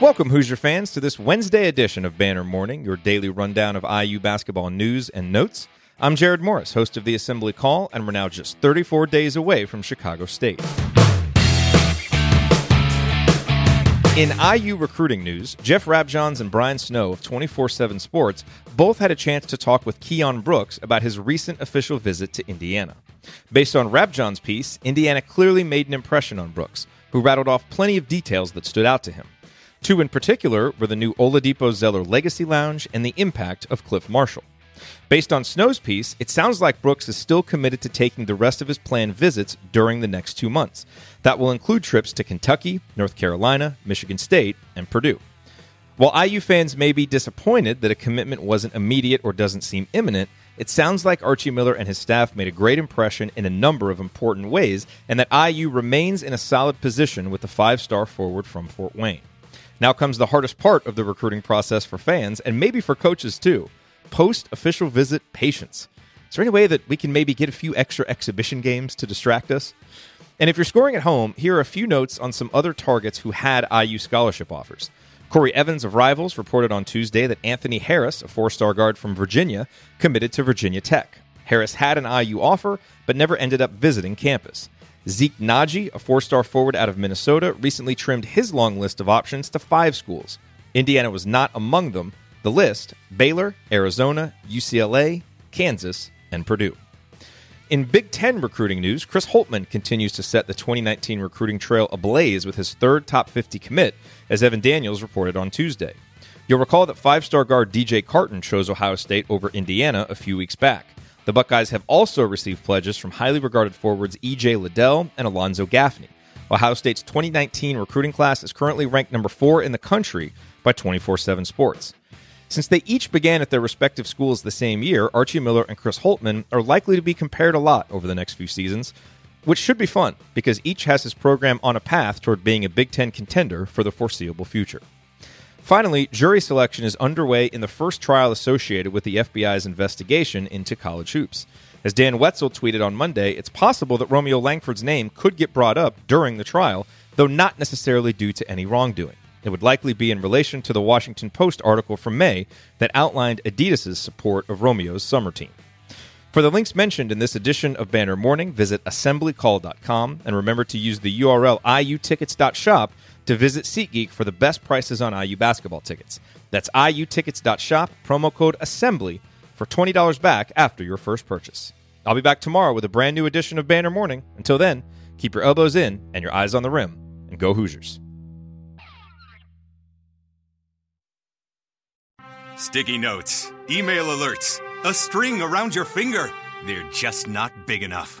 Welcome, Hoosier fans, to this Wednesday edition of Banner Morning, your daily rundown of IU basketball news and notes. I'm Jared Morris, host of the Assembly Call, and we're now just 34 days away from Chicago State. In IU recruiting news, Jeff Rabjohns and Brian Snow of 24 7 Sports both had a chance to talk with Keion Brooks about his recent official visit to Indiana. Based on Rabjohns' piece, Indiana clearly made an impression on Brooks, who rattled off plenty of details that stood out to him. Two in particular were the new Oladipo Zeller Legacy Lounge and the impact of Clif Marshall. Based on Snow's piece, it sounds like Brooks is still committed to taking the rest of his planned visits during the next two months. That will include trips to Kentucky, North Carolina, Michigan State, and Purdue. While IU fans may be disappointed that a commitment wasn't immediate or doesn't seem imminent, it sounds like Archie Miller and his staff made a great impression in a number of important ways, and that IU remains in a solid position with the five star forward from Fort Wayne. Now comes the hardest part of the recruiting process for fans, and maybe for coaches too post official visit patience. Is there any way that we can maybe get a few extra exhibition games to distract us? And if you're scoring at home, here are a few notes on some other targets who had IU scholarship offers. Corey Evans of Rivals reported on Tuesday that Anthony Harris, a four star guard from Virginia, committed to Virginia Tech. Harris had an IU offer, but never ended up visiting campus. Zeke Nnaji, a four star forward out of Minnesota, recently trimmed his long list of options to five schools. Indiana was not among them. The list Baylor, Arizona, UCLA, Kansas, and Purdue. In Big Ten recruiting news, Chris Holtmann continues to set the 2019 recruiting trail ablaze with his third top 50 commit, as Evan Daniels reported on Tuesday. You'll recall that five star guard DJ Carton chose Ohio State over Indiana a few weeks back. The Buckeyes have also received pledges from highly regarded forwards EJ Liddell and Alonzo Gaffney. Ohio State's 2019 recruiting class is currently ranked number four in the country by 24 7 Sports. Since they each began at their respective schools the same year, Archie Miller and Chris Holtmann are likely to be compared a lot over the next few seasons, which should be fun because each has his program on a path toward being a Big Ten contender for the foreseeable future. Finally, jury selection is underway in the first trial associated with the FBI's investigation into college hoops. As Dan Wetzel tweeted on Monday, it's possible that Romeo Langford's name could get brought up during the trial, though not necessarily due to any wrongdoing. It would likely be in relation to the Washington Post article from May that outlined Adidas' support of Romeo's summer team. For the links mentioned in this edition of Banner Morning, visit assemblycall.com and remember to use the URL iutickets.shop to visit SeatGeek for the best prices on IU basketball tickets. That's iutickets.shop, promo code ASSEMBLY for $20 back after your first purchase. I'll be back tomorrow with a brand new edition of Banner Morning. Until then, keep your elbows in and your eyes on the rim, and go Hoosiers. Sticky notes, email alerts, a string around your finger. They're just not big enough.